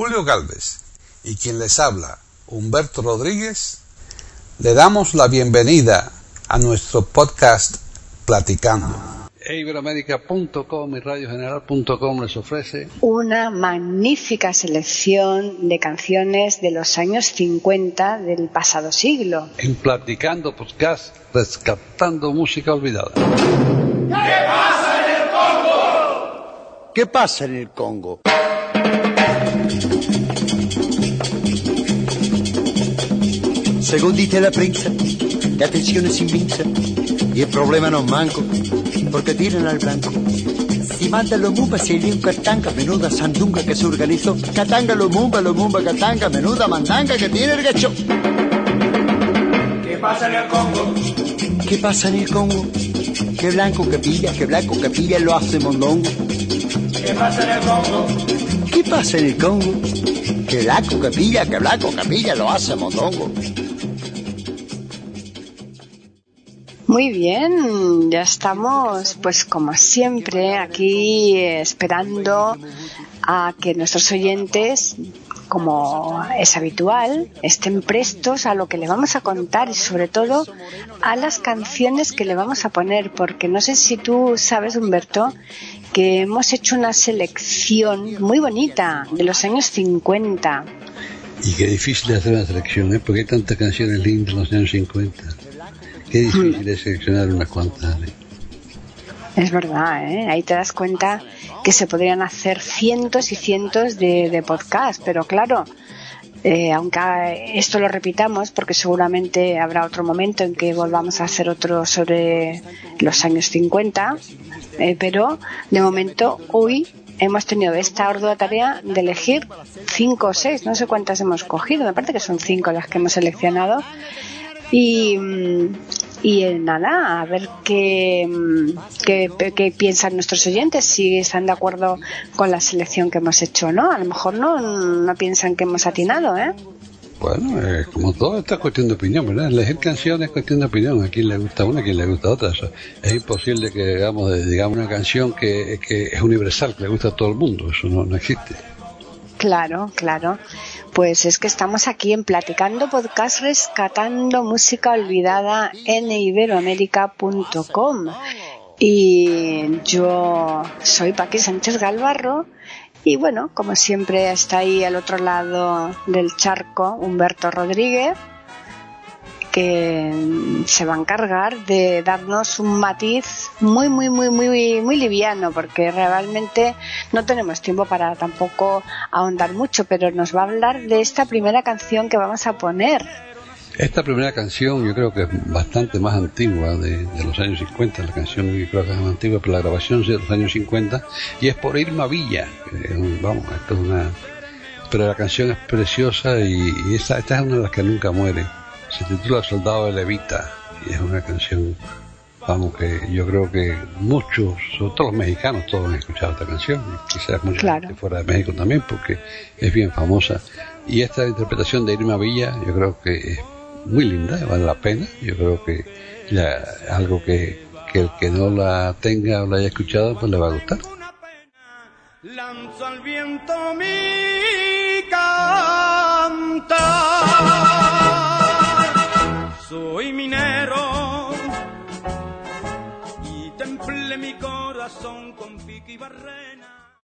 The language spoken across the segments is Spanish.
Julio Galvez y quien les habla, Humberto Rodríguez, le damos la bienvenida a nuestro podcast Platicando. Iberoamérica.com y radiogeneral.com les ofrece una magnífica selección de canciones de los años 50 del pasado siglo. En Platicando Podcast, rescatando música olvidada. ¿Qué pasa en el Congo? ¿Qué pasa en el Congo? Según dice la prensa, la tensión es inmensa y el problema no es manco, porque tiran al blanco. Y manda los mumba, se un catanga, menuda sandunga que se organizó. Catanga, lo mumba, lo mumba, catanga, menuda mandanga que tiene el gacho. ¿Qué pasa en el Congo? ¿Qué pasa en el Congo? Que blanco que pilla, que blanco que pilla lo hace mondongo. ¿Qué pasa en el Congo? ¿Qué pasa en el Congo? Que blanco que pilla, que blanco que pilla lo hace. Muy bien, ya estamos, pues como siempre, aquí esperando a que nuestros oyentes, como es habitual, estén prestos a lo que le vamos a contar y sobre todo a las canciones que le vamos a poner, porque no sé si tú sabes, Humberto, que hemos hecho una selección muy bonita de los años 50. Y qué difícil hacer una selección, ¿eh? porque hay tantas canciones lindas en los años 50. Qué difícil es seleccionar unas cuantas. Es verdad, ¿eh? ahí te das cuenta que se podrían hacer cientos y cientos de, de podcasts, pero claro, eh, aunque esto lo repitamos, porque seguramente habrá otro momento en que volvamos a hacer otro sobre los años 50, eh, pero de momento hoy hemos tenido esta ardua tarea de elegir cinco o seis, no sé cuántas hemos cogido, me parece que son cinco las que hemos seleccionado. Y, y nada, a ver qué, qué, piensan nuestros oyentes, si están de acuerdo con la selección que hemos hecho no. A lo mejor no, no piensan que hemos atinado, ¿eh? Bueno, es como todo, esta cuestión de opinión, ¿verdad? Elegir canciones es cuestión de opinión. A quien le gusta una, a quien le gusta otra. es imposible que digamos, digamos una canción que, que es universal, que le gusta a todo el mundo. Eso no, no existe. Claro, claro. Pues es que estamos aquí en Platicando Podcast rescatando música olvidada en iberoamérica.com. Y yo soy Paqui Sánchez Galvarro y bueno, como siempre está ahí al otro lado del charco Humberto Rodríguez que se va a encargar de darnos un matiz muy, muy, muy, muy, muy liviano, porque realmente no tenemos tiempo para tampoco ahondar mucho, pero nos va a hablar de esta primera canción que vamos a poner. Esta primera canción yo creo que es bastante más antigua de, los años 50, la canción yo creo que es más antigua, pero la grabación es de los años 50 y es por Irma Villa. vamos, esto es una... Pero la canción es preciosa y, esta, esta es una de las que nunca muere se titula Soldado de Levita y es una canción, vamos, que yo creo que muchos, sobre todo los mexicanos, todos han escuchado esta canción, y quizás mucha gente fuera de México también, porque es bien famosa. Y esta interpretación de Irma Villa, yo creo que es muy linda, vale la pena. Yo creo que ya, algo que, que el que no la tenga o la haya escuchado, pues le va a gustar. Lanzo al viento mi cantar. Soy minero y temple mi corazón con pico y barrena.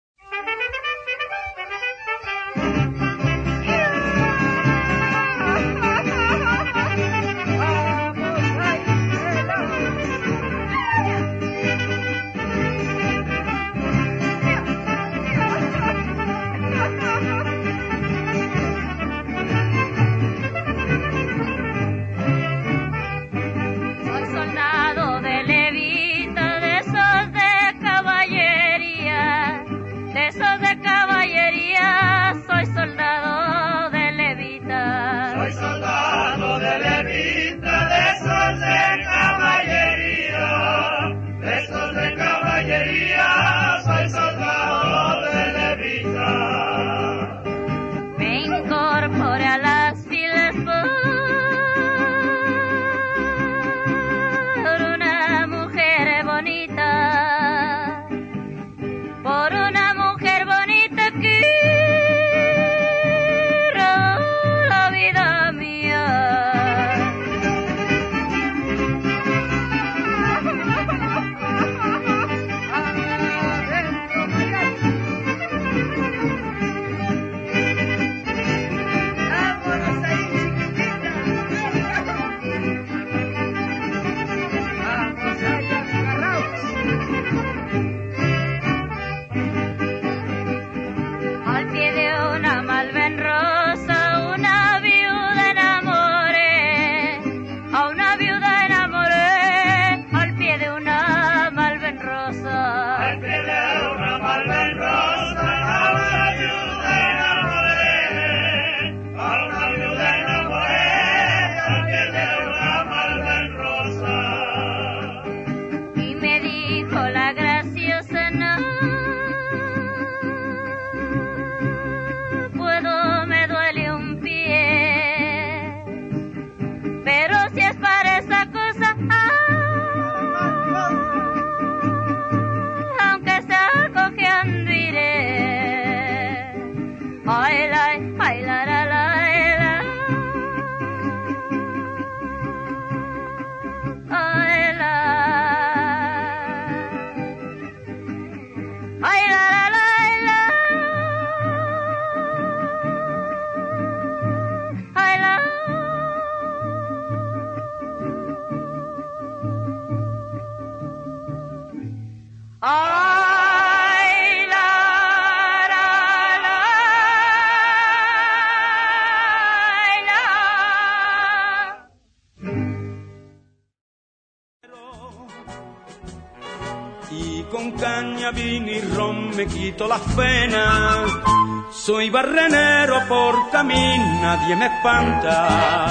Barrenero por camino, nadie me espanta.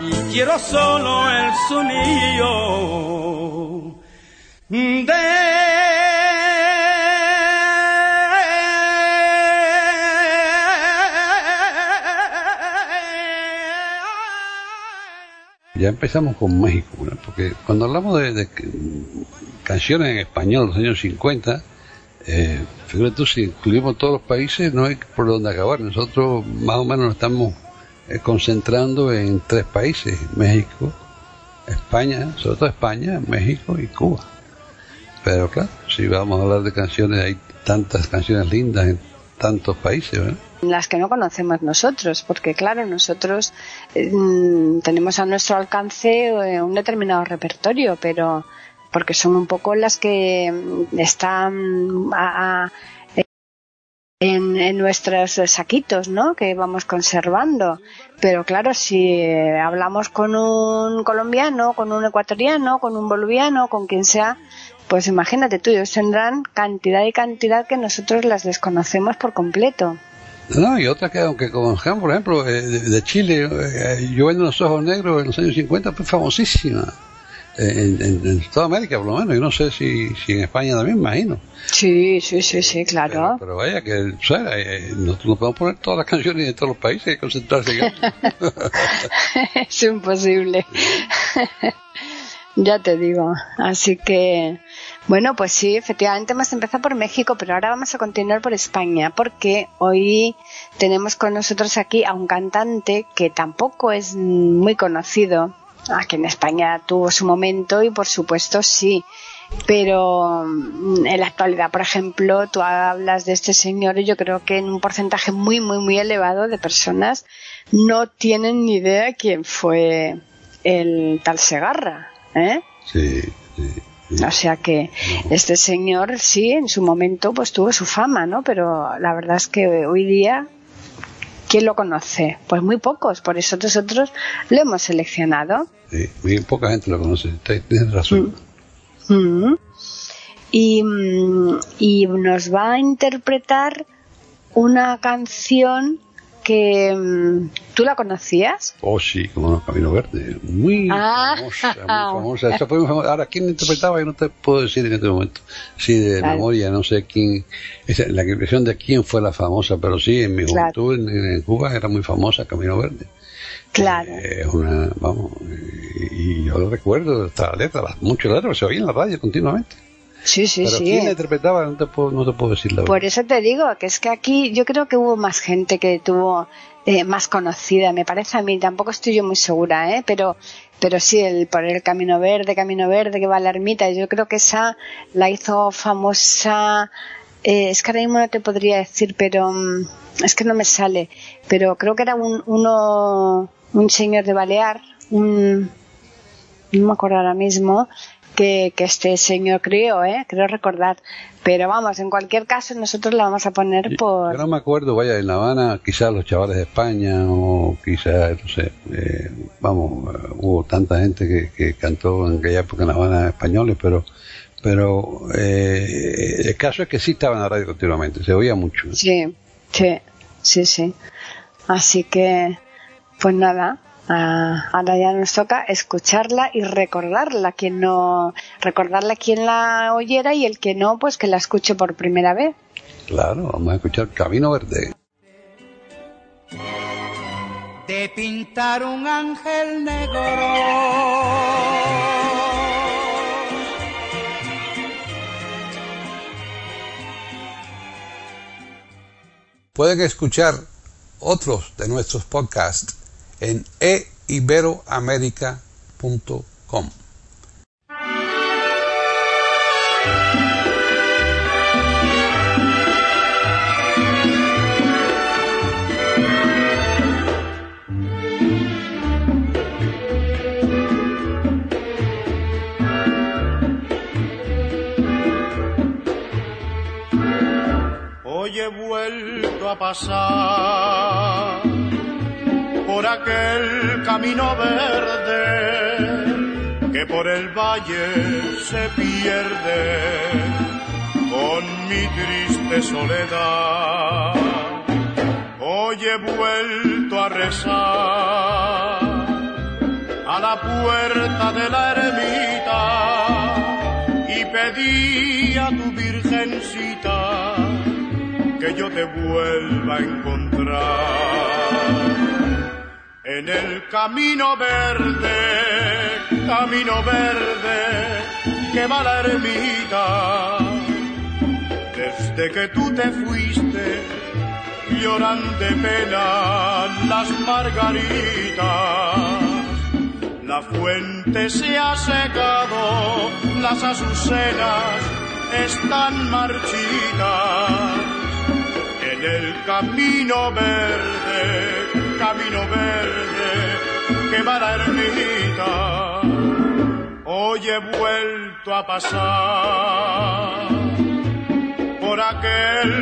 Y quiero solo el sonido Ya empezamos con México, porque cuando hablamos de, de canciones en español de los años 50, eh, fíjate tú, si incluimos todos los países, no hay por dónde acabar. Nosotros más o menos nos estamos eh, concentrando en tres países, México, España, sobre todo España, México y Cuba. Pero claro, si vamos a hablar de canciones, hay tantas canciones lindas en tantos países, las que no conocemos nosotros, porque claro, nosotros eh, mm, tenemos a nuestro alcance eh, un determinado repertorio, pero porque son un poco las que están en, en nuestros saquitos, ¿no? Que vamos conservando. Pero claro, si hablamos con un colombiano, con un ecuatoriano, con un boliviano, con quien sea, pues imagínate tú, ellos tendrán cantidad y cantidad que nosotros las desconocemos por completo. No, y otra que, aunque conozcamos, por ejemplo, eh, de, de Chile, eh, Yo vendo los ojos negros en los años 50 fue famosísima. Eh, En, en- en toda América, por lo menos. Yo no sé si, si en España también, imagino. Sí, sí, sí, sí, claro. pero vaya, que o sea, eh, nosotros no podemos poner todas las canciones de todos los países, que concentrarse en es imposible. ya te digo. Así que, bueno, pues sí, efectivamente hemos empezado por México, pero ahora vamos a continuar por España, porque hoy tenemos con nosotros aquí a un cantante que tampoco es muy conocido. Aquí en España tuvo su momento y por supuesto sí. Pero mm, en la actualidad, por ejemplo, tú hablas de este señor y yo creo que en un porcentaje muy, muy, muy elevado de personas no tienen ni idea quién fue el tal Segarra. ¿eh? Sí. sí. O sea que este señor sí, en su momento pues tuvo su fama, ¿no? Pero la verdad es que hoy día, ¿quién lo conoce? Pues muy pocos, por eso nosotros lo hemos seleccionado. sí. Bien poca gente lo conoce, tienes razón. Mm. Y, mm, y nos va a interpretar una canción que mm, tú la conocías. Oh, sí, como no, Camino Verde. Muy Ah. famosa, muy famosa. Esa fue muy famosa. Ahora, ¿quién interpretaba? Yo no te puedo decir en este momento. Sí, de Claro. memoria, no sé quién. esa- la impresión de quién fue la famosa, pero sí, en mi Claro. juventud en, en Cuba era muy famosa Camino Verde. Claro. Eh, una, vamos, y, y yo lo recuerdo, hasta la letra, las, muchas letras se oían en la radio continuamente. Sí, sí, pero sí. quién la interpretaba no te puedo, no te puedo decir la Por verdad. eso te digo que es que aquí yo creo que hubo más gente que tuvo eh, más conocida, me parece a mí, tampoco estoy yo muy segura, ¿eh? pero pero sí, el por el Camino Verde, Camino Verde que va a la ermita, yo creo que esa la hizo famosa, eh, es que ahora mismo no te podría decir, pero mm, es que no me sale, pero creo que era un, uno, un señor de Balear, un, no me acuerdo ahora mismo, que, que este señor crió, ¿eh? creo recordar. Pero vamos, en cualquier caso, nosotros la vamos a poner Yo por. no me acuerdo, vaya, en La Habana, quizás los chavales de España, o quizás, no sé, eh, vamos, eh, hubo tanta gente que, que cantó en aquella época en La Habana españoles, pero pero eh, el caso es que sí estaba en la radio continuamente, se oía mucho. Sí, sí, sí, sí. Así que, pues nada, ah, ahora ya nos toca escucharla y recordarla. Quien no, recordarla quien la oyera y el que no, pues que la escuche por primera vez. Claro, vamos a escuchar Camino Verde. de pintar un ángel negro. Pueden escuchar otros de nuestros podcasts en eiberoamerica.com. Hoy he vuelto a pasar por aquel camino verde que por el valle se pierde con mi triste soledad. Hoy he vuelto a rezar a la puerta de la ermita y pedí a tu virgencita que yo te vuelva a encontrar. En el camino verde, camino verde, que va la ermita. Desde que tú te fuiste, lloran de pena las margaritas. La fuente se ha secado, las azucenas están marchitas. En el camino verde, camino verde, que va la ermita. Hoy he vuelto a pasar por aquel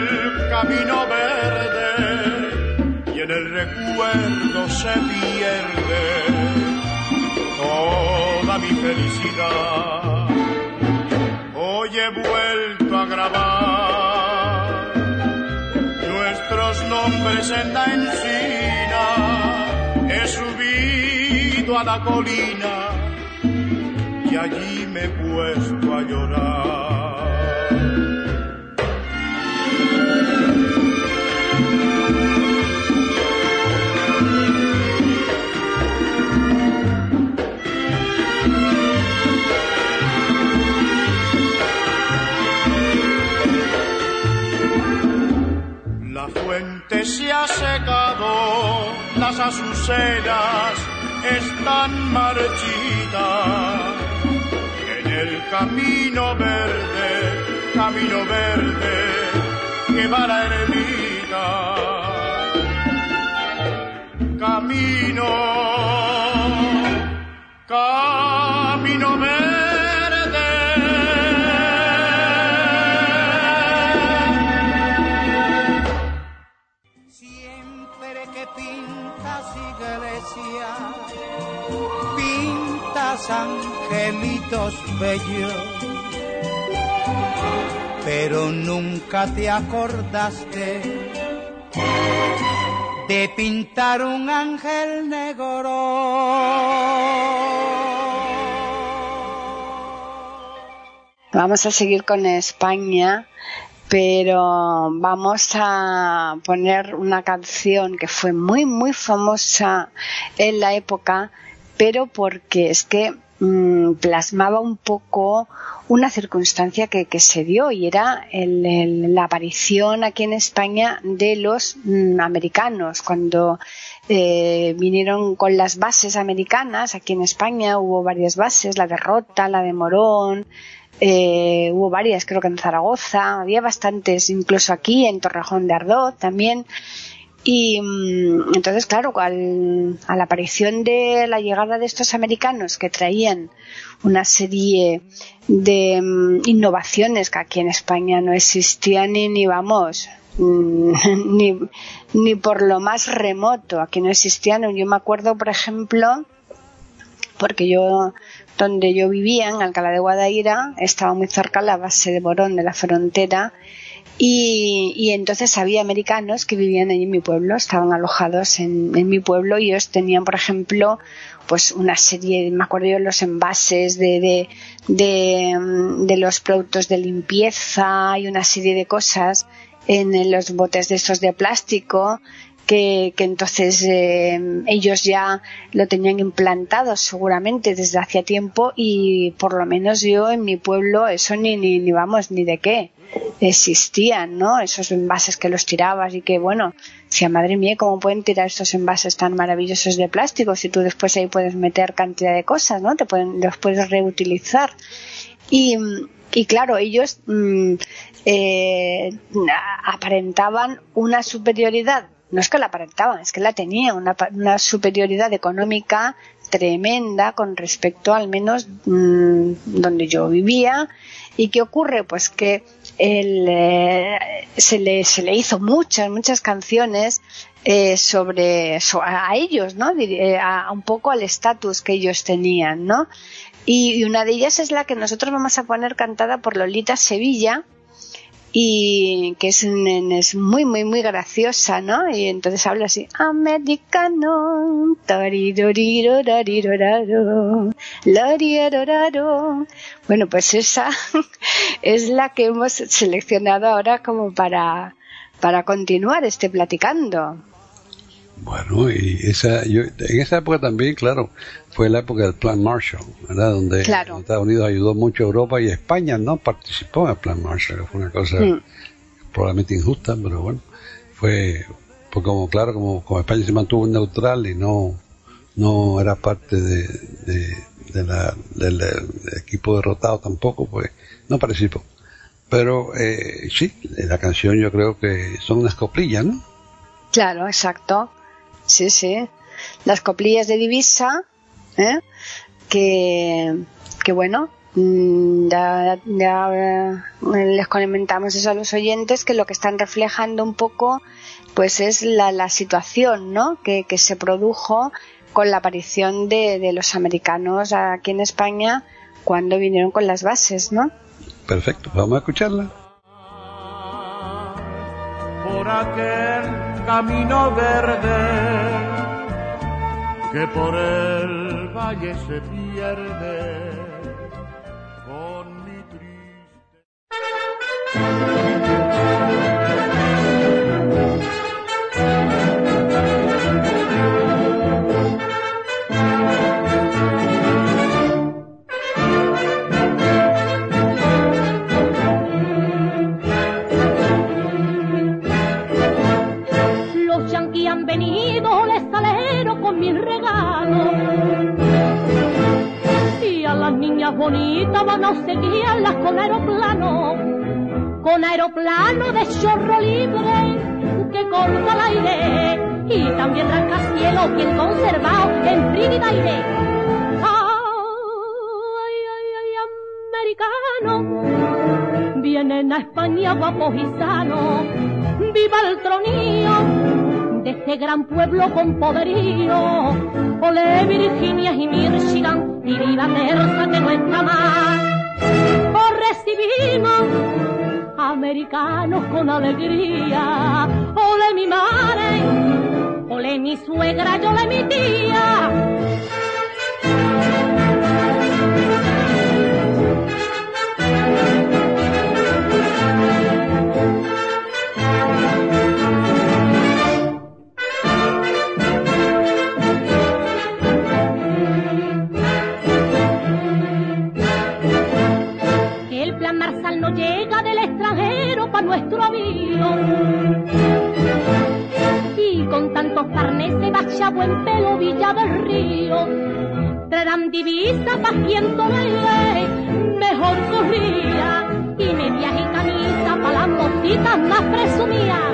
camino verde y en el recuerdo se pierde toda mi felicidad. Hoy he vuelto a grabar nuestros nombres en la encina. La colina y allí me he puesto a llorar. La fuente se ha secado, las azucenas están marchitas. En el camino verde, camino verde, que va la ermita. Camino, camino pintas angelitos bellos, pero nunca te acordaste de pintar un ángel negro. Vamos a seguir con España, pero vamos a poner una canción que fue muy, muy famosa en la época, pero porque es que mmm, plasmaba un poco una circunstancia que, se dio y era el, la aparición aquí en España de los mmm, americanos. Cuando eh, vinieron con las bases americanas aquí en España hubo varias bases la de Rota, la de Morón eh, hubo varias creo que en Zaragoza había bastantes incluso aquí en Torrejón de Ardoz también y mmm, entonces, claro, al, a la aparición de la llegada de estos americanos que traían una serie de mmm, innovaciones que aquí en España no existían ni, ni vamos, ni, ni por lo más remoto, aquí no existían. Yo me acuerdo, por ejemplo, porque yo donde yo vivía, en Alcalá de Guadaira, estaba muy cerca la base de Morón de la frontera y, y, entonces había americanos que vivían allí en mi pueblo, estaban alojados en, en, mi pueblo y ellos tenían, por ejemplo, pues una serie, me acuerdo yo, los envases de, de, de, de los productos de limpieza y una serie de cosas en los botes de esos de plástico que, que, entonces eh, ellos ya lo tenían implantado seguramente desde hacía tiempo y por lo menos yo en mi pueblo eso ni, ni, ni vamos ni de qué existían, ¿no? Esos envases que los tirabas y que, bueno, decía, madre mía, ¿cómo pueden tirar estos envases tan maravillosos de plástico si tú después ahí puedes meter cantidad de cosas, ¿no? Te pueden, los puedes reutilizar. Y, y claro, ellos mmm, eh, aparentaban una superioridad. No es que la aparentaban, es que la tenían, una, una superioridad económica tremenda con respecto al menos mmm, donde yo vivía. ¿Y qué ocurre? Pues que él, eh, se, le, se le hizo muchas, muchas canciones eh, sobre, so, a ellos, ¿no? A, a un poco al estatus que ellos tenían, ¿no? Y, una de ellas es la que nosotros vamos a poner cantada por Lolita Sevilla, y que es, es, muy, muy, muy graciosa, ¿no? Y entonces habla así, americano, bueno, pues esa es la que hemos seleccionado ahora como para, para continuar este platicando. Bueno, y esa, yo, en esa época también, claro, fue la época del Plan Marshall, ¿verdad? Donde Estados Unidos ayudó mucho a Europa y España no participó en el Plan Marshall, fue una cosa mm. probablemente injusta, pero bueno, fue, fue como, claro, como, como España se mantuvo neutral y no, no era parte de, de, la, del, equipo derrotado tampoco, pues no participó. Pero eh, sí, la canción yo creo que son unas coplillas, ¿no? Claro, exacto. Sí, sí. Las coplillas de divisa, ¿eh? que, que bueno, mm, ya, ya eh, les comentamos eso a los oyentes que lo que están reflejando un poco pues es la, la situación ¿no? que, que se produjo con la aparición de, de, los americanos aquí en España cuando vinieron con las bases, ¿no? Perfecto, vamos a escucharla. Por aquel camino verde que por el valle se pierde bonita van a seguirlas con aeroplano, con aeroplano de chorro libre que corta el aire. Y también rascacielos bien conservado en Trinidad aire. Ay, ay, ay, americano, vienen a España guapos y sanos, viva el tronío de este gran pueblo con poderío, ole Virginia y Michigan y viva Terza que no está mal. Os recibimos americanos con alegría. Ole mi madre, ole mi suegra, yo le mi tía. Buen pelo Villa del Río. Traerán divisa pa' quien tolere, mejor corría. Y medias y camisa pa' las mositas más presumidas.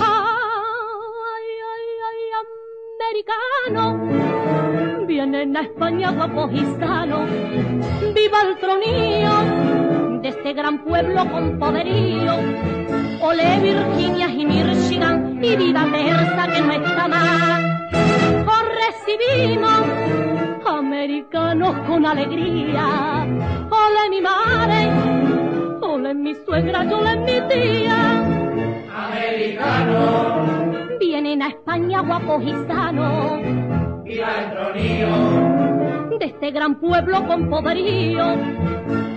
Ay, ay, ay, americano. Vienen a España guapos y Viva el tronío de este gran pueblo con poderío. Ole Virginia y Michigan y viva Terza que no está mal. Os recibimos americanos con alegría. Ole mi madre, ole mi suegra, ole mi tía. Americanos vienen a España guapos y sanos. Viva el tronío de este gran pueblo con poderío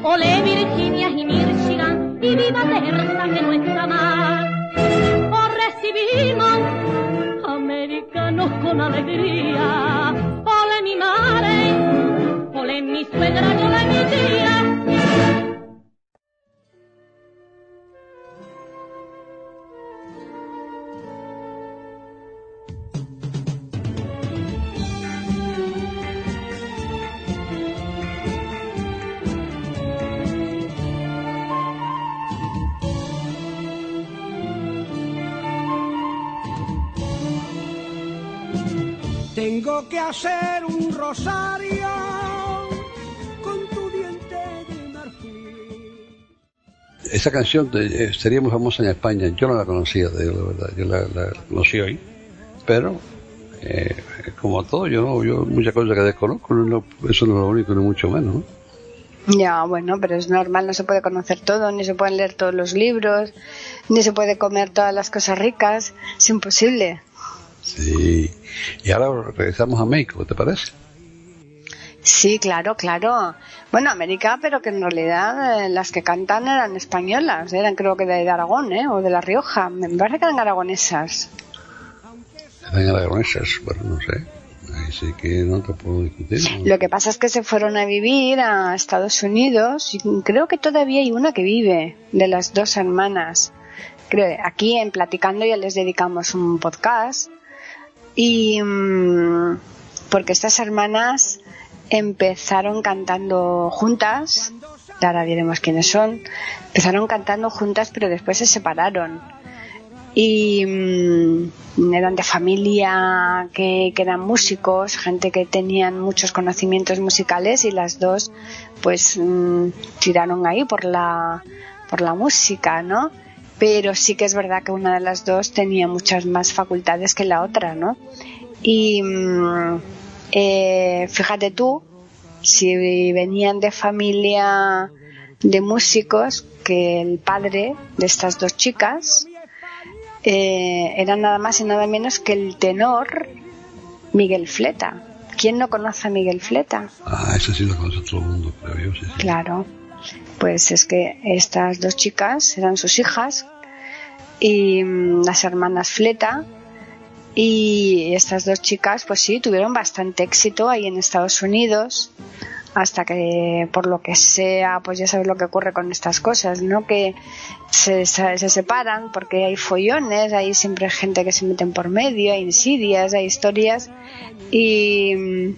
Ole Virginia y Michigan y viva Terza que no está mal. Os recibimos americanos con alegría. Ole mi madre, ole mi suegra, ole mi tía. Tengo que hacer un rosario con tu diente de marfil. Esa canción eh, sería muy famosa en España. Yo no la conocía, de la verdad. Yo la, conocí hoy. Pero, eh, como todo, yo no, yo muchas cosas que desconozco. eso no es lo único, ni mucho menos. Ya, bueno, pero es normal, no se puede conocer todo, ni se pueden leer todos los libros, ni se puede comer todas las cosas ricas, es imposible. Sí. Y ahora regresamos a México, ¿te parece? Sí, claro, claro. Bueno, América, pero que en realidad eh, las que cantan eran españolas, eran creo que de, Aragón, ¿eh? O de La Rioja. Me parece que eran aragonesas. Eran aragonesas, bueno, no sé. Ahí sí que no te puedo discutir. Lo que pasa es que se fueron a vivir a Estados Unidos y creo que todavía hay una que vive, de las dos hermanas. Creo, aquí en Platicando ya les dedicamos un podcast y mm, porque estas hermanas empezaron cantando juntas, ahora diremos quiénes son, empezaron cantando juntas pero después se separaron y mm, eran de familia que, eran músicos, gente que tenían muchos conocimientos musicales y las dos pues mm, tiraron ahí por la, por la música, ¿no? Pero sí que es verdad que una de las dos tenía muchas más facultades que la otra, ¿no? Y mm, eh, fíjate tú, si venían de familia de músicos, que el padre de estas dos chicas eh, era nada más y nada menos que el tenor Miguel Fleta. ¿Quién no conoce a Miguel Fleta? Ah, eso sí lo conoce todo el mundo, creo yo. Claro. Pues es que estas dos chicas eran sus hijas y mm, las hermanas Fleta. Y estas dos chicas pues sí tuvieron bastante éxito ahí en Estados Unidos hasta que por lo que sea pues ya sabes lo que ocurre con estas cosas no que se, se, separan porque hay follones hay siempre gente que se meten por medio hay insidias hay historias y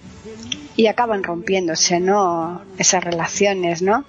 y acaban rompiéndose no esas relaciones no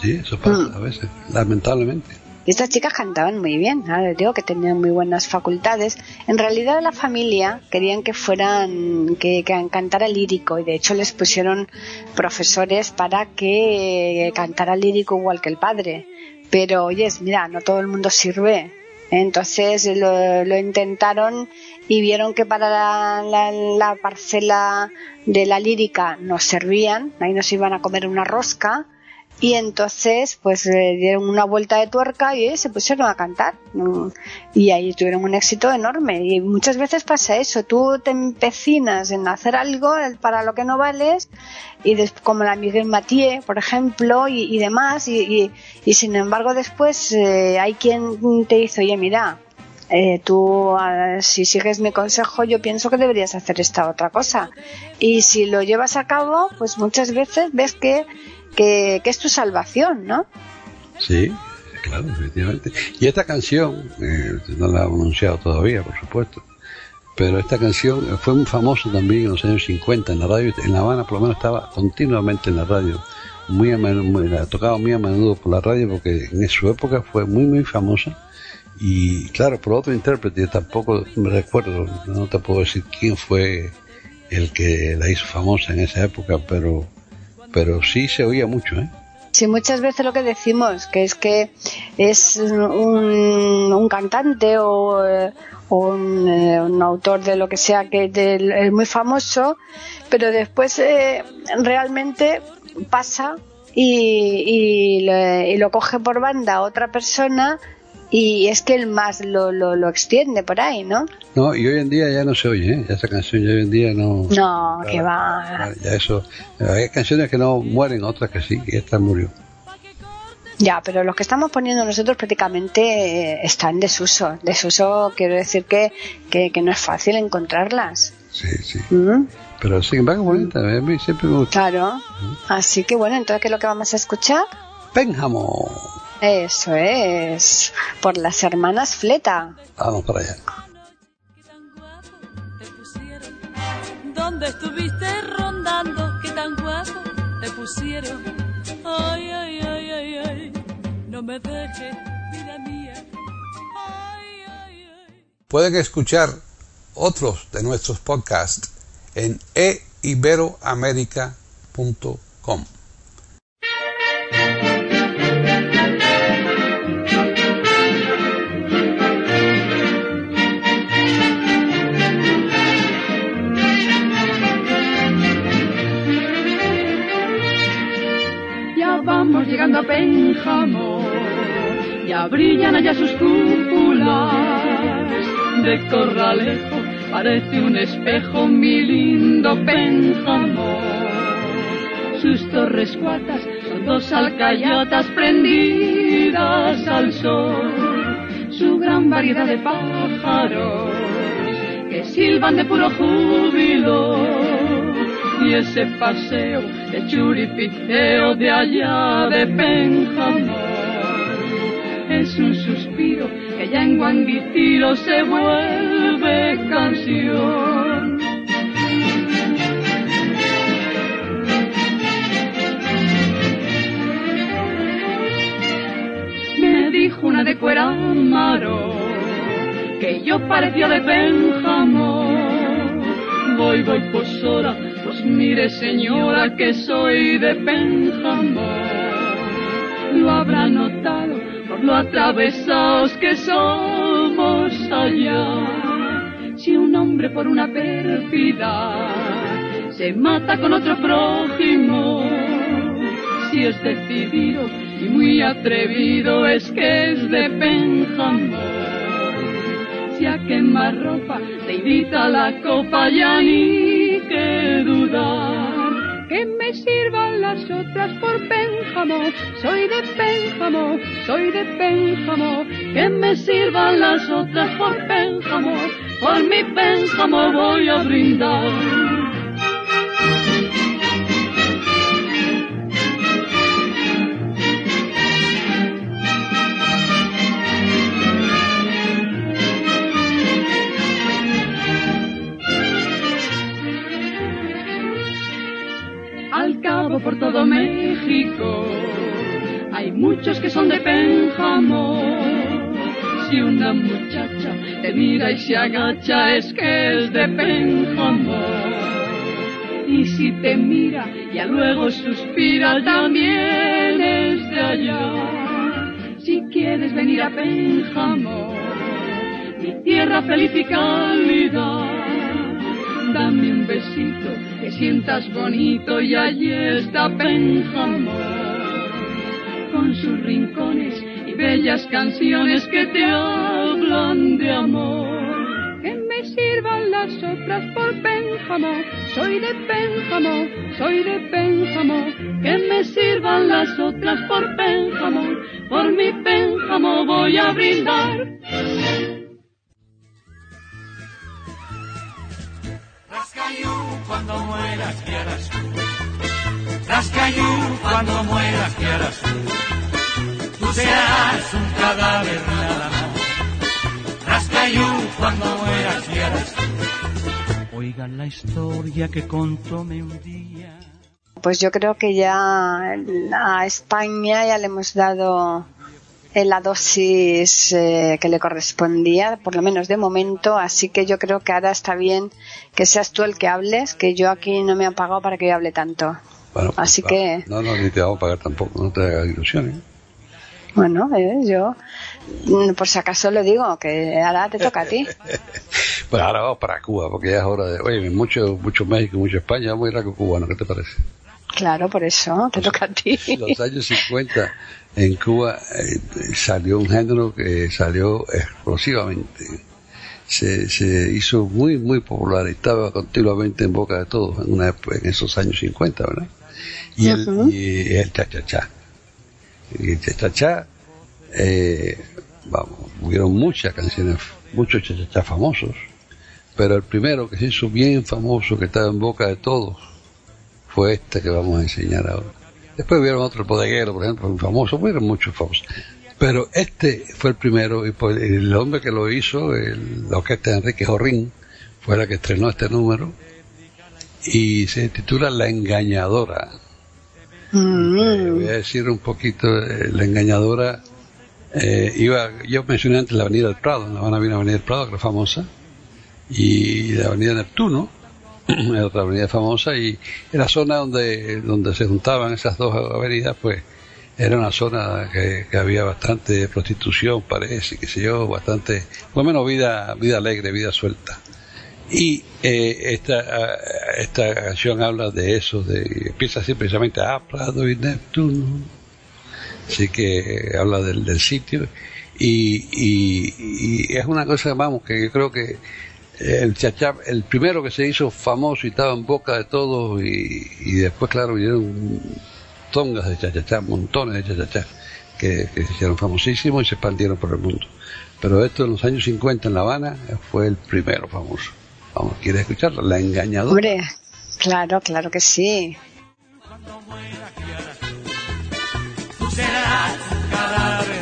sí eso pasa mm. a veces lamentablemente y estas chicas cantaban muy bien, les digo que tenían muy buenas facultades. En realidad la familia querían que fueran, que, que cantara lírico y de hecho les pusieron profesores para que cantara lírico igual que el padre. Pero oyes, mira, no todo el mundo sirve. Entonces lo, intentaron y vieron que para la, la, parcela de la lírica nos servían, ahí nos iban a comer una rosca y entonces pues le dieron una vuelta de tuerca y se pusieron a cantar y ahí tuvieron un éxito enorme. Y muchas veces pasa eso. Tú te empecinas en hacer algo para lo que no vales y como la Miguel Mathieu por ejemplo y, demás. Y, y, sin embargo después eh, hay quien te dice oye mira eh, tú si sigues mi consejo yo pienso que deberías hacer esta otra cosa y si lo llevas a cabo pues muchas veces ves que que, es tu salvación, ¿no? Sí, claro, efectivamente. Y esta canción, eh, no la he anunciado todavía, por supuesto, pero esta canción fue muy famosa también en los años 50 en la radio, en La Habana por lo menos estaba continuamente en la radio, muy a menudo, la tocaba muy a menudo por la radio porque en su época fue muy muy famosa y claro, por otro intérprete, tampoco me recuerdo, no te puedo decir quién fue el que la hizo famosa en esa época, pero pero sí se oía mucho, ¿eh? Sí, muchas veces lo que decimos, que es que es un, cantante o, eh, un, autor de lo que sea que es muy famoso, pero después eh, realmente pasa y, y, lo coge por banda otra persona y es que el más lo, lo, lo, extiende por ahí, ¿no? No, y hoy en día ya no se oye, ¿eh? Ya esa canción ya hoy en día no... No, que va... Ya eso... Hay canciones que no mueren, otras que sí, y esta murió. Ya, pero los que estamos poniendo nosotros prácticamente eh, están en desuso. Desuso quiero decir que, que, no es fácil encontrarlas. Sí, sí. ¿Mm? Pero sin embargo, bonita, a mí siempre me gusta. Claro. ¿Mm? Así que bueno, entonces, ¿qué es lo que vamos a escuchar? Pénjamo. Eso es, por las hermanas Fleta. Vamos para allá. ¿Dónde estuviste rondando? ¿Qué tan guapo te pusieron? Ay, ay, ay, ay, ay, no me dejes, vida mía. Ay, ay, ay. Pueden escuchar otros de nuestros podcasts en eiberoamerica.com. Vamos llegando a Pénjamo, ya brillan allá sus cúpulas de corralejo, parece un espejo mi lindo Pénjamo. Sus torres cuartas son dos alcayotas prendidas al sol, su gran variedad de pájaros que silban de puro júbilo y ese paseo de churipiteo de allá de Pénjamo es un suspiro que ya en Guanguitiro se vuelve canción. Me dijo una de Cuerámaro que yo parecía de Pénjamo. Voy, voy, pues sola, mire señora que soy de Pénjamo. Lo habrá notado por lo atravesados que somos allá. Si un hombre por una pérfida se mata con otro prójimo, si es decidido y muy atrevido es que es de si a quemar ropa te invita la copa ni que dudar. Que me sirvan las otras por Pénjamo. Soy de Pénjamo soy de Pénjamo. Que me sirvan las otras por Pénjamo. Por mi Pénjamo voy a brindar por todo México. Hay muchos que son de Pénjamo. Si una muchacha te mira y se agacha es que es de Pénjamo. Y si te mira y luego suspira también es de allá. Si quieres venir a Pénjamo, mi tierra feliz y cálida, dame un besito que sientas bonito y allí está Pénjamo con sus rincones y bellas canciones que te hablan de amor. Que me sirvan las otras por Pénjamo, soy de Pénjamo, soy de Pénjamo. Que me sirvan las otras por Pénjamo, por mi Pénjamo voy a brindar. Cuando mueras, ¿qué harás tú? Rascayú, cuando mueras, ¿qué harás tú? Tú serás un cadáver nada más. Rascayú, cuando mueras, ¿qué harás tú? Oigan la historia que contóme un día. Pues yo creo que ya a España ya le hemos dado la dosis eh, que le correspondía, por lo menos de momento, así que yo creo que ahora está bien que seas tú el que hables, que yo aquí no me han pagado para que yo hable tanto. Bueno, pues, así que, No, no, ni te vamos a pagar tampoco, no te hagas ilusiones. bueno, eh, yo mm, por si acaso lo digo, que ahora te toca a ti. Pues ahora vamos para Cuba, porque ya es hora de. Oye, mucho, mucho México, mucho España, vamos a ir a cubano, ¿qué te parece? Claro, por eso te toca a ti. los años 50 en Cuba eh, salió un género que salió explosivamente. Se, se hizo muy, muy popular estaba continuamente en boca de todos en, una, en esos años 50, ¿verdad? Y el, y el cha-cha-cha. Y el cha-cha-cha, eh, vamos, hubieron muchas canciones, muchos cha-cha-cha famosos, pero el primero que se hizo bien famoso, que estaba en boca de todos, fue este que vamos a enseñar ahora. Después hubieron otros bodegueros, por ejemplo, muy famosos, hubieron muchos famosos. Pero este fue el primero, y pues el hombre que lo hizo, el, la orquesta de Enrique Jorrín, fue la que estrenó este número, y se titula La Engañadora. Mm, Voy a decir un poquito, eh, La Engañadora, eh, iba, yo mencioné antes la Avenida del Prado, en La Habana había una Avenida del Prado que era famosa, y la Avenida Neptuno, otra avenida famosa, y en la zona donde, donde se juntaban esas dos avenidas, pues era una zona que, que había bastante prostitución, parece, qué sé yo, bastante, por lo menos vida, vida alegre, vida suelta. Y eh, esta, esta canción habla de eso, de, empieza así precisamente, ah, Prado y Neptuno, Así que habla del, del sitio y, y, y es una cosa, vamos, que yo creo que el chachá, el primero que se hizo famoso y estaba en boca de todos y, y después, claro, vinieron tongas de chachachá, montones de chachachá que, que se hicieron famosísimos y se expandieron por el mundo. Pero esto en los años 50 en La Habana fue el primero famoso. Vamos, ¿quieres escucharlo? La engañadora. Hombre, claro, claro que sí. Tú serás un cadáver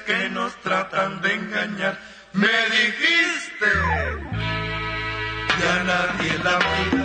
que nos tratan de engañar. Me dijiste ya nadie la mira,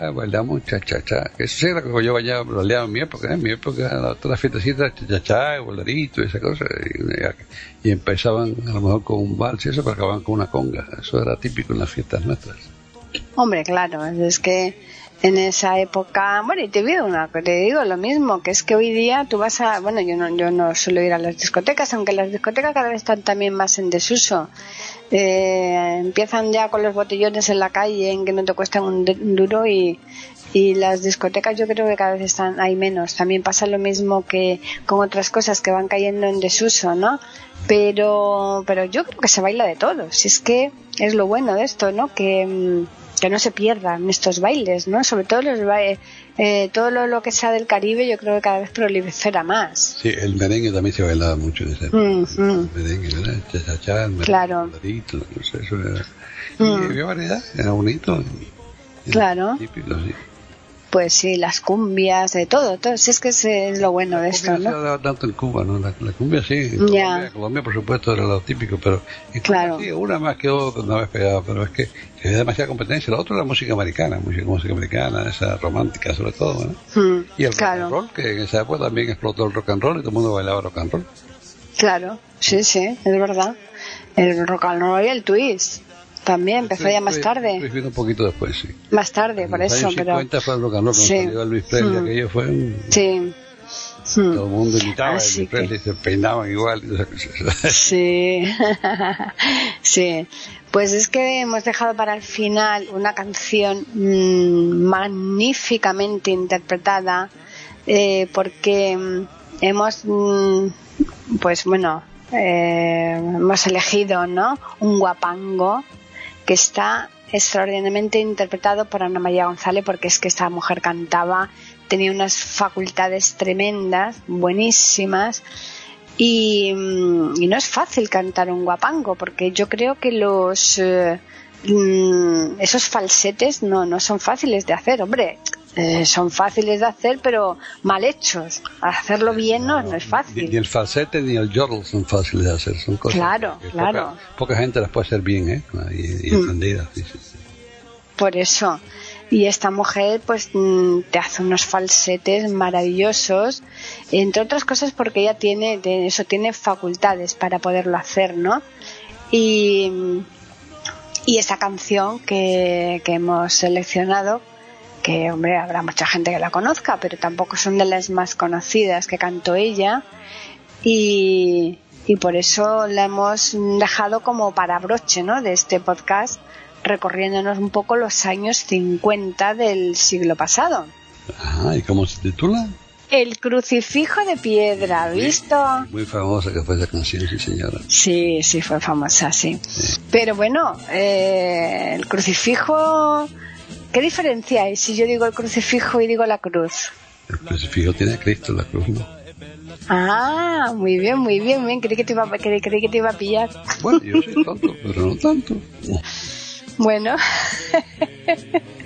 Ya bailamos cha-cha-cha. Eso era como yo bailaba, baileaba en mi época. ¿eh? En mi época, todas las fiestecitas, cha-cha-cha, bolerito y esa cosa. Y, y empezaban a lo mejor con un vals y eso, pero acababan con una conga. Eso era típico en las fiestas nuestras. Hombre, claro, es que en esa época, bueno, y te digo una, te digo lo mismo, que es que hoy día tú vas a, bueno, yo no, yo no suelo ir a las discotecas, aunque las discotecas cada vez están también más en desuso. Eh, empiezan ya con los botellones en la calle en que no te cuestan un, duro y, y las discotecas yo creo que cada vez están hay menos. También pasa lo mismo que con otras cosas que van cayendo en desuso, ¿no? Pero, pero yo creo que se baila de todo. Si es que es lo bueno de esto, ¿no? Que, mm, que no se pierdan estos bailes, ¿no? Sobre todo los ba- eh, todo lo, lo que sea del Caribe, yo creo que cada vez prolifera más. Sí, el merengue también se bailaba mucho en época. Mm, mm. El merengue, ¿verdad? El cha-cha-cha, el merengue, Claro. el bolerito, no sé, eso era. Mm. Y había variedad, era bonito. Era Claro. Típico, sí. Pues sí, las cumbias, de todo, todo. Si es que es lo bueno de esto, no se daba tanto en Cuba, ¿no? La, la cumbia sí. En. Colombia, Colombia, por supuesto, era lo típico, pero en Cuba Claro. sí, una más que otra una vez pegada, pero es que había demasiada competencia. La otra era música americana, música, música americana, esa romántica sobre todo, ¿no? Mm, Y el rock and roll, que en esa época también explotó el rock and roll y todo el mundo bailaba rock and roll. claro, sí, sí, es verdad. El rock and roll y el twist también empezó ya más tarde, vino un poquito después, sí. más tarde, por los eso, años pero 50 fue el rock and roll, cuando Sí. salió Elvis Presley, Mm. aquello fue un... sí. Mm. Todo el mundo imitaba a Así Elvis que- Presley, se peinaban igual. y esas cosas. Sí, sí. Pues es que hemos dejado para el final una canción mm, magníficamente interpretada eh, porque mm, hemos, mm, pues bueno, eh, hemos elegido, ¿no? Un guapango que está extraordinariamente interpretado por Ana María González porque es que esta mujer cantaba, tenía unas facultades tremendas, buenísimas y, mm, no es fácil cantar un guapango porque yo creo que los eh, mm, esos falsetes no, no son fáciles de hacer, hombre. eh, son fáciles de hacer, pero mal hechos. Hacerlo bien no, no es fácil. ni el falsete ni el yodel son fáciles de hacer, son cosas Claro, que claro. Poca, poca gente las puede hacer bien, ¿eh? Y, y Mm. entendidas. sí, sí, sí. Por eso. Y esta mujer pues mm, te hace unos falsetes maravillosos, entre otras cosas porque ella tiene, eso tiene facultades para poderlo hacer, ¿no? Y, y esta canción que, que hemos seleccionado, que hombre, habrá mucha gente que la conozca, pero tampoco son de las más conocidas que cantó ella. Y, y por eso la hemos dejado como para broche, ¿no? De este podcast, recorriéndonos un poco los años 50 del siglo pasado. Ajá, ¿y cómo se titula? El crucifijo de piedra, ¿visto? Muy famosa que fue esa canción, sí señora. Sí, sí, fue famosa, sí. Pero bueno, eh, el crucifijo, ¿qué diferencia hay si yo digo el crucifijo y digo la cruz? El crucifijo tiene a Cristo, la cruz no. Ah, muy bien, muy bien, muy bien. Creí que te iba, creí, creí que te iba a pillar. Bueno, yo soy tonto, pero no tanto. Bueno.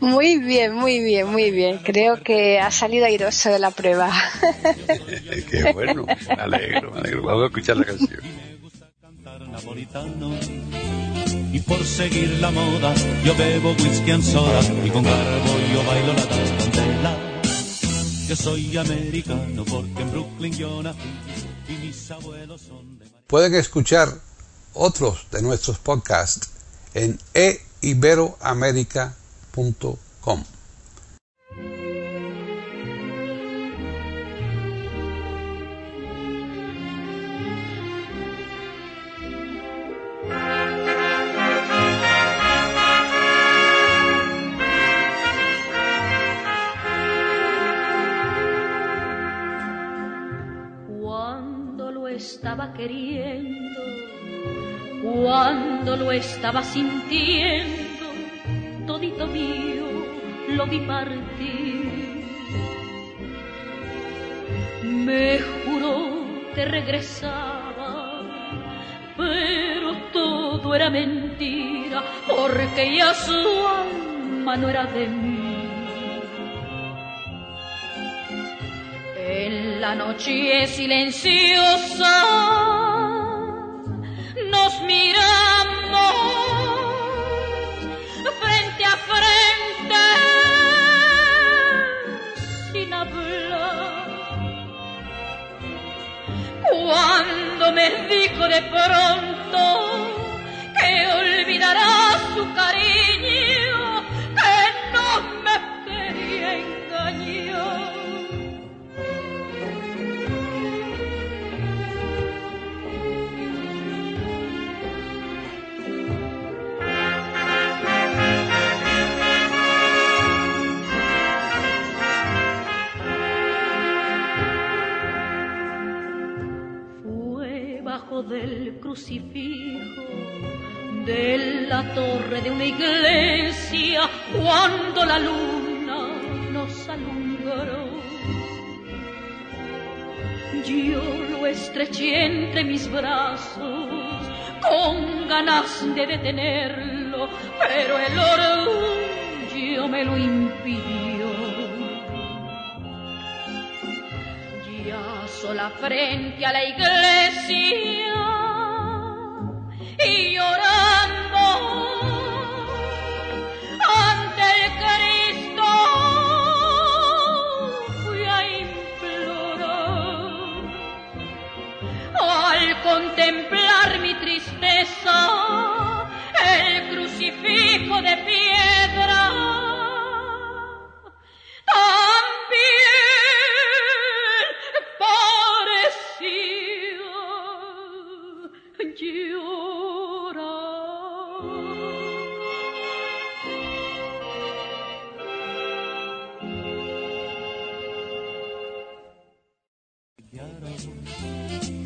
Muy bien, muy bien, muy bien. Creo que ha salido airoso de la prueba. Qué bueno, me alegro, me alegro. Vamos a escuchar la canción. napolitano. Y por seguir la moda, yo bebo whisky en soda y con garbo yo bailo la tarantela. Yo soy americano porque en Brooklyn yo nací y mis abuelos son de Pueden escuchar otros de nuestros podcasts en eiberoamerica.com. Cuando lo estaba queriendo, cuando lo estaba sintiendo, todito mío lo vi partir. Me juró que regresaba, pero todo era mentira, porque ya su alma no era de mí. En la noche silenciosa nos miramos Cuando me dijo de pronto que olvidará su cariño, crucifijo de la torre de una iglesia cuando la luna nos alumbró. Yo lo estreché entre mis brazos con ganas de detenerlo, pero el orgullo me lo impidió. Ya sola frente a la iglesia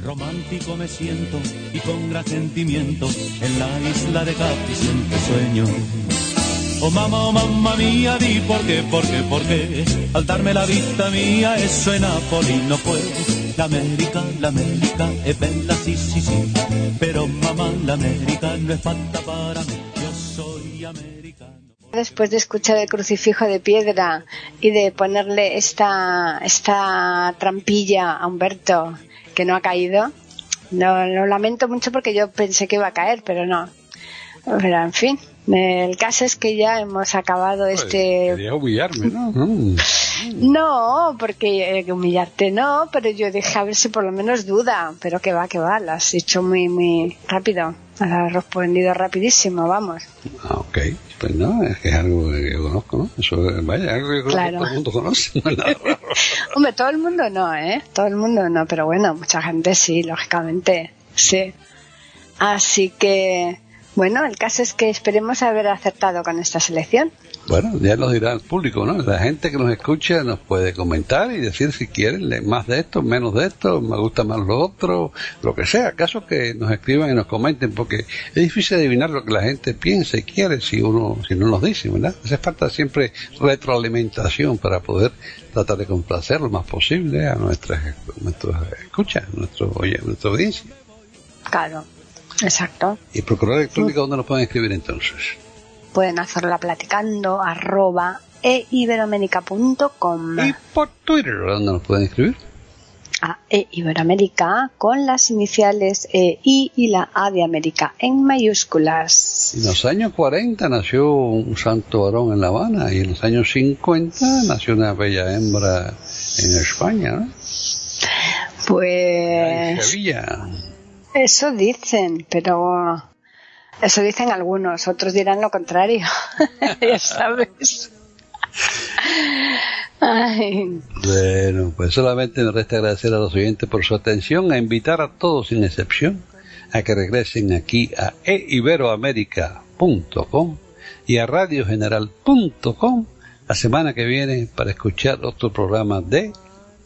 Romántico me siento y con gran sentimiento en la isla de Capri siempre sueño. Oh mamá, oh mamá mía, di por qué, por qué, por qué. Al darme la vista mía, eso en Napoli no puedo. La América, la América es bella, sí, sí, sí. Pero mamá, la América no es falta para mí. Después de escuchar el crucifijo de piedra y de ponerle esta, esta trampilla a Humberto que no ha caído, no, lo lamento mucho porque yo pensé que iba a caer, pero no. Pero en fin, el caso es que ya hemos acabado este. Quería humillarme, ¿no? Mm. No, porque eh, humillarte no, pero yo dije a ver si por lo menos duda, pero que va, que va, lo has hecho muy, muy rápido, has respondido rapidísimo, vamos. Ah, ok. Pues no, es que es algo que yo conozco, ¿no? Eso, es- vaya, algo que Claro. todo el mundo conoce. No. Hombre, todo el mundo no, ¿eh? Todo el mundo no, pero bueno, mucha gente sí, lógicamente, sí. Así que, bueno, el caso es que esperemos haber acertado con esta selección. Bueno, ya nos dirá el público, ¿no? La gente que nos escucha nos puede comentar y decir si quieren más de esto, menos de esto, me gusta más lo otro, lo que sea. Caso que nos escriban y nos comenten, porque es difícil adivinar lo que la gente piensa y quiere si uno, si no nos dice, ¿verdad? Hace falta siempre retroalimentación para poder tratar de complacer lo más posible a nuestras, nuestras escuchas, nuestro, oye, nuestra audiencia. Claro, exacto. Y por correo electrónico, ¿dónde nos pueden escribir entonces? Pueden hacerla platicando arroba eiberoamérica.com Y por Twitter, ¿dónde nos pueden escribir? a eiberoamérica con las iniciales E, I y la A de América en mayúsculas. En los años 40 nació un santo varón en La Habana y en los años 50 nació una bella hembra en España, ¿no? En Pues Sevilla. eso dicen, pero eso dicen algunos, otros dirán lo contrario. ya sabes. Ay, Bueno, pues solamente me resta agradecer a los oyentes por su atención, a invitar a todos sin excepción a que regresen aquí a eiberoamerica.com y a radiogeneral.com la semana que viene para escuchar otro programa de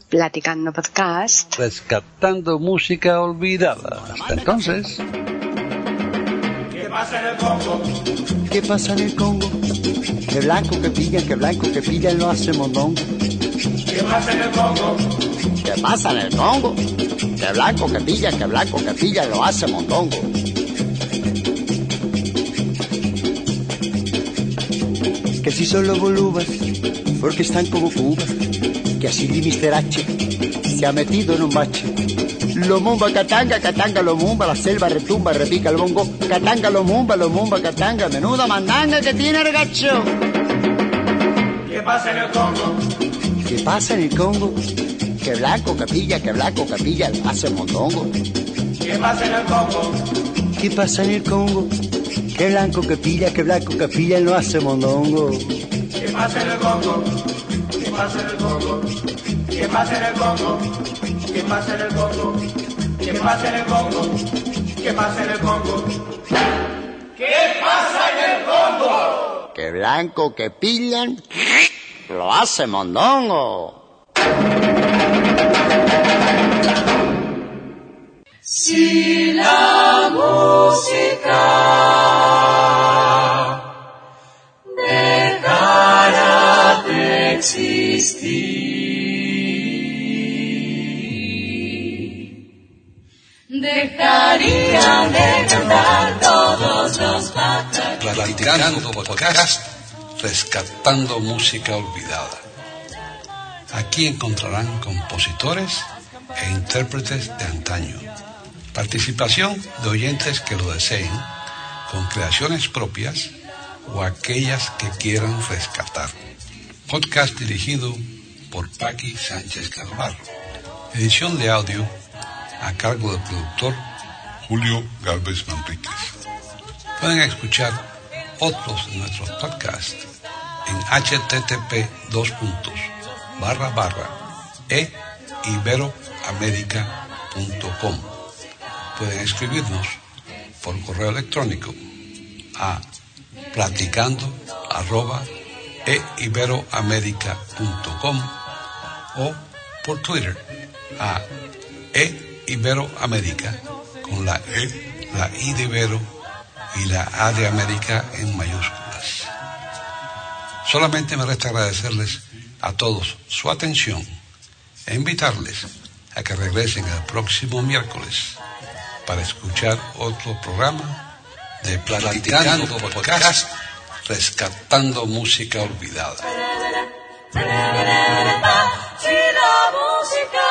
platicando podcast. Rescatando Música Olvidada. Hasta entonces. ¿Qué pasa en el Congo? ¿Qué pasa en el Congo? Que blanco que pilla, que blanco que pilla lo hace mondongo. ¿Qué pasa en el Congo? ¿Qué pasa en el Congo? Que blanco que pilla, que blanco que pilla lo hace mondongo. Que si son los bolubas, porque están como cubas. Que así Mr. H se ha metido en un bache. Lo mumba, catanga, catanga, lo mumba, la selva retumba, repica el bongo. Catanga, lo mumba, lo mumba, catanga, menuda mandanga que tiene el gacho. ¿Qué pasa en el Congo? ¿Qué pasa en el Congo? Que blanco capilla, que blanco capilla hace mondongo. ¿Qué pasa en el Congo? ¿Qué pasa en el Congo? Que blanco que pilla, que blanco que pilla lo hace mondongo. ¿Qué pasa en el Congo? ¿Qué pasa en el Congo? ¿Qué pasa en el Congo? ¿Qué pasa en el Congo? ¿Qué pasa en el Congo? ¿Qué pasa en el Congo? ¿Qué pasa en el Congo? Que blanco que pillan lo hace mondongo. Si la música dejara de existir, Platicando podcast Rescatando Música Olvidada. Aquí encontrarán compositores e intérpretes de antaño. Participación de oyentes que lo deseen, con creaciones propias o aquellas que quieran rescatar. Podcast dirigido por Paqui Sánchez Calvarro. Edición de audio a cargo del productor Julio Galvez Manríquez. Pueden escuchar otros de nuestros podcasts en http dos e. Pueden escribirnos por correo electrónico a platicando arroba e o por Twitter a e con la E, la I de Ibero y la A de América en mayúsculas. Solamente me resta agradecerles a todos su atención e invitarles a que regresen el próximo miércoles para escuchar otro programa de Platicando Podcast, rescatando música olvidada. Si la música